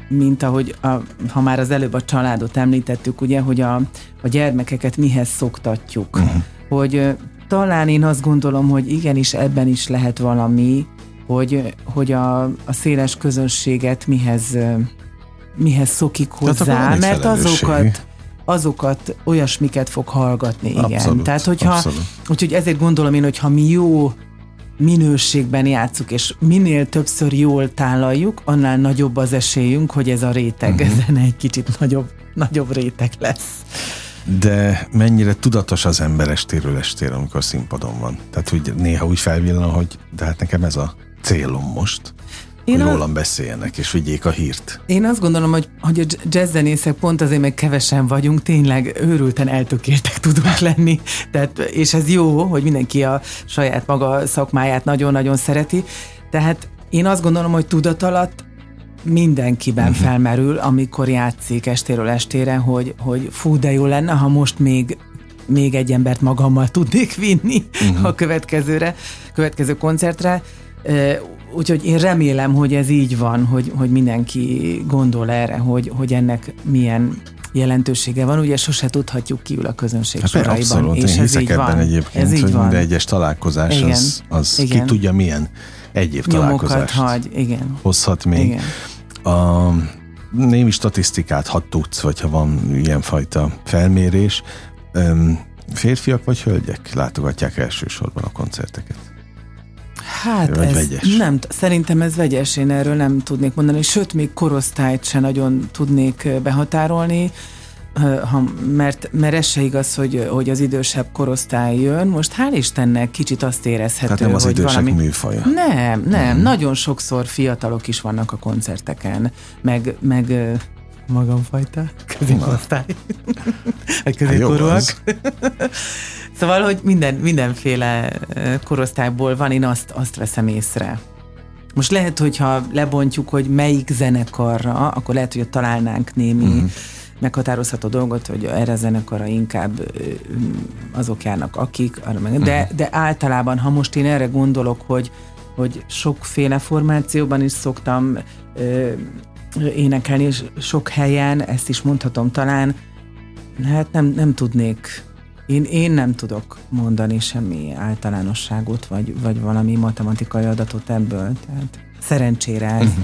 mint ahogy, a, ha már az előbb a családot említettük, ugye, hogy a, a gyermekeket mihez szoktatjuk. Uh-huh. Hogy talán én azt gondolom, hogy igenis ebben is lehet valami, hogy, hogy a, a széles közönséget mihez mihez szokik hozzá, mert azokat azokat olyasmiket fog hallgatni, igen. Abszolút, Tehát, hogyha, abszolút. úgyhogy ezért gondolom én, hogy ha mi jó minőségben játszuk, és minél többször jól tálaljuk, annál nagyobb az esélyünk, hogy ez a réteg uh-huh. zene egy kicsit nagyobb, nagyobb réteg lesz. De mennyire tudatos az ember estéről estére, amikor színpadon van? Tehát, hogy néha úgy felvillan, hogy de hát nekem ez a célom most. Én hogy rólam beszéljenek, és vigyék a hírt. Én azt gondolom, hogy, hogy a jazzzenészek pont azért meg kevesen vagyunk, tényleg őrülten eltökéltek tudunk lenni. Tehát, és ez jó, hogy mindenki a saját maga szakmáját nagyon-nagyon szereti. Tehát én azt gondolom, hogy tudat alatt mindenkiben uh-huh. felmerül, amikor játszik estéről estére, hogy, hogy fú, de jó lenne, ha most még még egy embert magammal tudnék vinni uh-huh. a következőre, következő koncertre Úgyhogy én remélem, hogy ez így van, hogy, hogy mindenki gondol erre, hogy, hogy ennek milyen jelentősége van, ugye sose tudhatjuk kiül a közönség hát soraiban. Abszolút, és én ez így ebben van. egyébként, ez így hogy van. minden egyes találkozás igen, az, az igen. ki tudja milyen egyéb találkozást hagy, igen. hozhat még. Igen. A némi statisztikát, ha tudsz, vagy ha van ilyenfajta felmérés, férfiak vagy hölgyek látogatják elsősorban a koncerteket? Hát Vagy ez vegyes? nem, szerintem ez vegyes, én erről nem tudnék mondani, sőt, még korosztályt se nagyon tudnék behatárolni, ha, mert, mert ez se igaz, hogy, hogy az idősebb korosztály jön. Most hál' Istennek kicsit azt érezhető, Tehát nem az hogy valami... műfaja. Nem, nem. Hmm. Nagyon sokszor fiatalok is vannak a koncerteken, meg, meg magamfajta középosztály. Vagy középkorúak. [laughs] Szóval, hogy minden, mindenféle korosztályból van, én azt, azt veszem észre. Most lehet, hogyha lebontjuk, hogy melyik zenekarra, akkor lehet, hogy találnánk némi uh-huh. meghatározható dolgot, hogy erre a zenekarra inkább azok járnak, akik, arra meg. De, uh-huh. de általában, ha most én erre gondolok, hogy, hogy sokféle formációban is szoktam ö, énekelni, és sok helyen, ezt is mondhatom talán, hát nem, nem tudnék én, én nem tudok mondani semmi általánosságot, vagy, vagy valami matematikai adatot ebből. Tehát szerencsére ez uh-huh.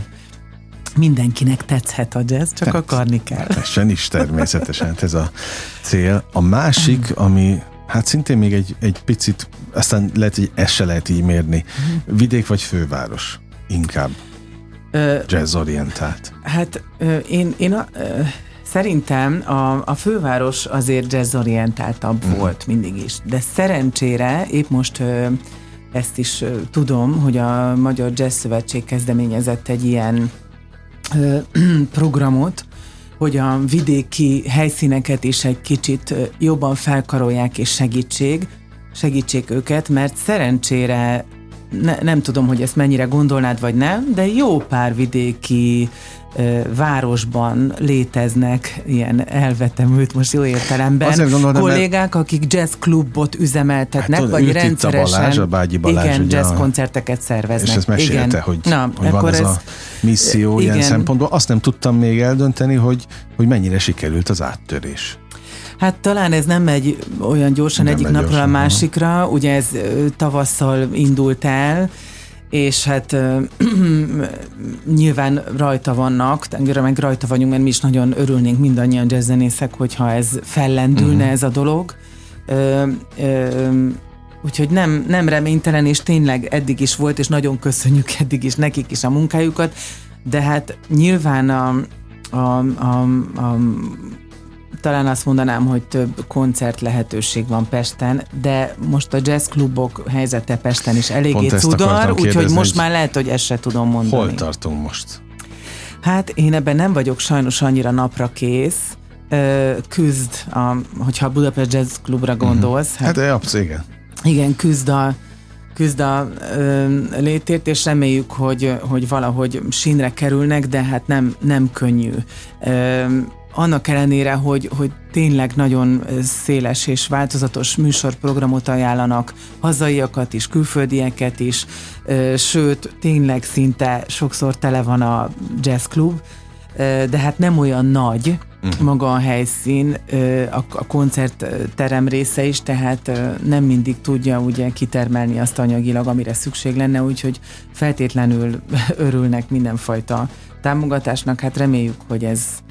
mindenkinek tetszhet a jazz, csak Tehát, akarni kell. Tessen is természetesen, hát ez a [laughs] cél. A másik, ami hát szintén még egy, egy picit, aztán lehet, hogy ezt se lehet így mérni. Uh-huh. Vidék vagy főváros? Inkább. jazzorientált. Hát én, én a, Szerintem a, a főváros azért jazzorientáltabb uh-huh. volt mindig is, de szerencsére épp most ö, ezt is ö, tudom, hogy a Magyar Jazz Szövetség kezdeményezett egy ilyen ö, [clears throat] programot, hogy a vidéki helyszíneket is egy kicsit jobban felkarolják és segítség, segítsék őket, mert szerencsére ne, nem tudom, hogy ezt mennyire gondolnád, vagy nem, de jó pár vidéki városban léteznek ilyen elvetemült, most jó értelemben, kollégák, mert... akik jazzklubot üzemeltetnek, hát, vagy rendszeresen a Balázs, a Bágyi Balázs, igen, jazz koncerteket szerveznek. És ezt mesélte, igen. hogy, Na, hogy van ez, ez a misszió igen. ilyen szempontból. Azt nem tudtam még eldönteni, hogy, hogy mennyire sikerült az áttörés. Hát talán ez nem megy olyan gyorsan nem egyik napról gyorsan, a másikra, ugye ez tavasszal indult el, és hát [clears throat] nyilván rajta vannak, meg rajta vagyunk, mert mi is nagyon örülnénk mindannyian jazzzenészek, hogyha ez fellendülne uh-huh. ez a dolog. Ö, ö, úgyhogy nem, nem reménytelen, és tényleg eddig is volt, és nagyon köszönjük [laughs] eddig is nekik is a munkájukat, de hát nyilván a, a, a, a talán azt mondanám, hogy több koncert lehetőség van Pesten, de most a jazzklubok helyzete Pesten is eléggé cudar, úgyhogy most már lehet, hogy ezt se tudom mondani. Hol tartunk most? Hát én ebben nem vagyok sajnos annyira napra kész. Küzd, a, hogyha a Budapest Jazz Klubra mhm. gondolsz. Uh-huh. Hát, hát abszolút, igen. Igen, küzd a küzd a ö, létért, és reméljük, hogy, hogy valahogy sínre kerülnek, de hát nem, nem könnyű. Ö, annak ellenére, hogy, hogy tényleg nagyon széles és változatos műsorprogramot ajánlanak, hazaiakat is, külföldieket is, sőt, tényleg szinte sokszor tele van a jazzklub, de hát nem olyan nagy uh-huh. maga a helyszín, a koncertterem része is, tehát nem mindig tudja ugye kitermelni azt anyagilag, amire szükség lenne, úgyhogy feltétlenül [laughs] örülnek mindenfajta támogatásnak, hát reméljük, hogy ez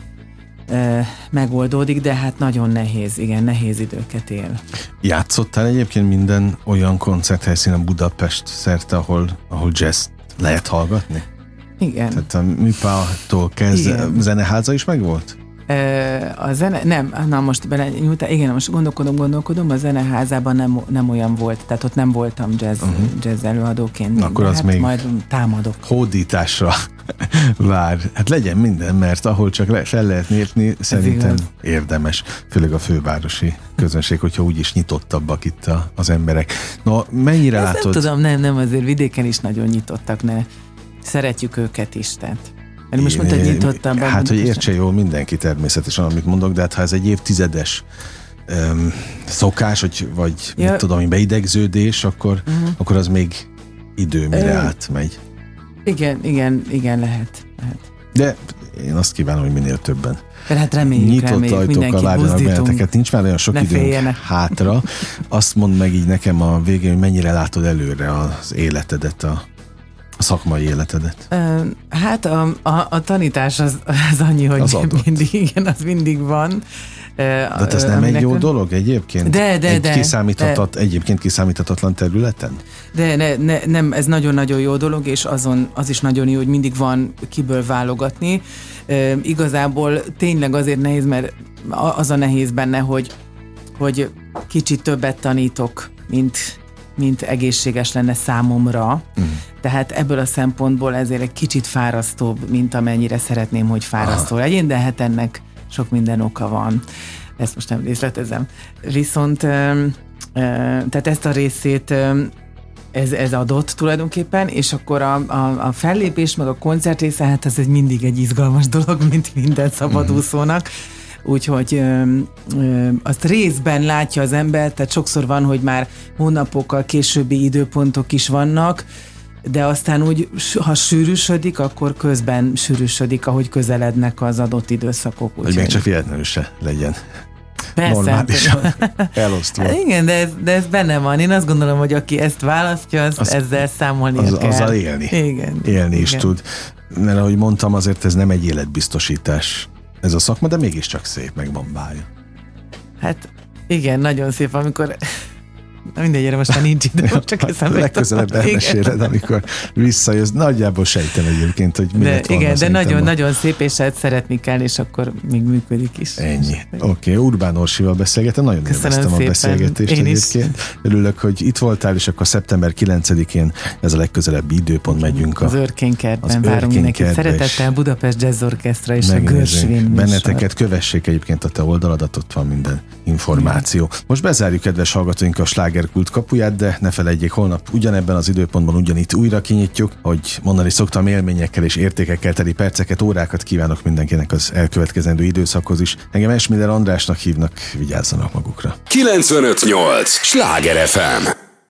megoldódik, de hát nagyon nehéz, igen, nehéz időket él. Játszottál egyébként minden olyan koncerthelyszínen Budapest szerte, ahol, ahol jazz lehet hallgatni? Igen. Tehát a műpától kezdve zeneháza is megvolt? A zene, nem, na most bele nyújtál, igen, most gondolkodom, gondolkodom, a zeneházában nem, nem olyan volt, tehát ott nem voltam jazz, uh-huh. jazz előadóként. Na, akkor az hát még majd támadok. Hódításra [laughs] vár. Hát legyen minden, mert ahol csak le, fel lehet nézni, szerintem érdemes, főleg a fővárosi közönség, hogyha úgyis nyitottabbak itt a, az emberek. No, mennyire Ezt látod? Nem tudom, nem, nem, azért vidéken is nagyon nyitottak, ne szeretjük őket is, tehát mert most mondta, hogy nyitottam. Hát, hogy értse jól mindenki természetesen, amit mondok, de hát ha ez egy évtizedes um, szokás, vagy, vagy ja. mit tudom, beidegződés, akkor, uh-huh. akkor az még idő, mire Ö, átmegy. Igen, igen, igen, lehet, lehet. De én azt kívánom, hogy minél többen. De hát reméljük, Nyitott reméljük, ajtókkal várjanak benneteket. Nincs már olyan sok időnk féljenek. hátra. Azt mondd meg így nekem a végén, hogy mennyire látod előre az életedet, a, a szakmai életedet? Hát a, a, a tanítás az, az annyi, hogy az mindig, igen, az mindig van. De hát ez nem egy jó dolog egyébként? De, de, egy de. Kiszámíthatat, de. Egyébként kiszámíthatatlan területen? De ne, ne, nem, ez nagyon-nagyon jó dolog, és azon az is nagyon jó, hogy mindig van kiből válogatni. E, igazából tényleg azért nehéz, mert az a nehéz benne, hogy, hogy kicsit többet tanítok, mint, mint egészséges lenne számomra. Uh-huh. Tehát ebből a szempontból ezért egy kicsit fárasztóbb, mint amennyire szeretném, hogy fárasztó Aha. legyen, de hát ennek sok minden oka van. Ezt most nem részletezem. Viszont tehát ezt a részét ez, ez adott tulajdonképpen, és akkor a, a, a fellépés, meg a koncert része, hát ez egy mindig egy izgalmas dolog, mint minden szabadúszónak. Úgyhogy ö, ö, azt részben látja az ember, tehát sokszor van, hogy már hónapokkal későbbi időpontok is vannak, de aztán úgy, ha sűrűsödik, akkor közben sűrűsödik, ahogy közelednek az adott időszakok. Hogy még csak véletlenül se legyen. Persze. Normálisan [laughs] elosztva. Hát igen, de ez, de ez benne van. Én azt gondolom, hogy aki ezt választja, az, az ezzel számolni az, kell. Azzal élni. Igen. Élni igen. is tud. Mert ahogy mondtam, azért ez nem egy életbiztosítás ez a szakma, de mégiscsak szép, meg van bája. Hát igen, nagyon szép, amikor Na mindegy, erre most már nincs idő, [laughs] csak eszembe Legközelebb elmeséled, amikor visszajössz. Nagyjából sejtem egyébként, hogy mi de, Igen, de nagyon, nagyon szép, és hát szeretni kell, és akkor még működik is. Ennyi. Oké, okay. Urbán Orsival beszélgetem, nagyon Köszönöm élveztem szépen. a beszélgetést Én egyébként. Is. Örülök, hogy itt voltál, és akkor szeptember 9-én ez a legközelebbi időpont megyünk. A, az Örkénykertben várunk mindenkit. Szeretettel Budapest Jazz Orchestra és a Görsvén Benneteket kövessék egyébként a te oldaladat, ott van minden információ. Most bezárjuk, kedves hallgatóink, a sláger slágerkult kapuját, de ne felejtjék, holnap ugyanebben az időpontban ugyanitt újra kinyitjuk, hogy mondani szoktam élményekkel és értékekkel teli perceket, órákat kívánok mindenkinek az elkövetkezendő időszakhoz is. Engem Esmiller Andrásnak hívnak, vigyázzanak magukra. 958! Sláger FM!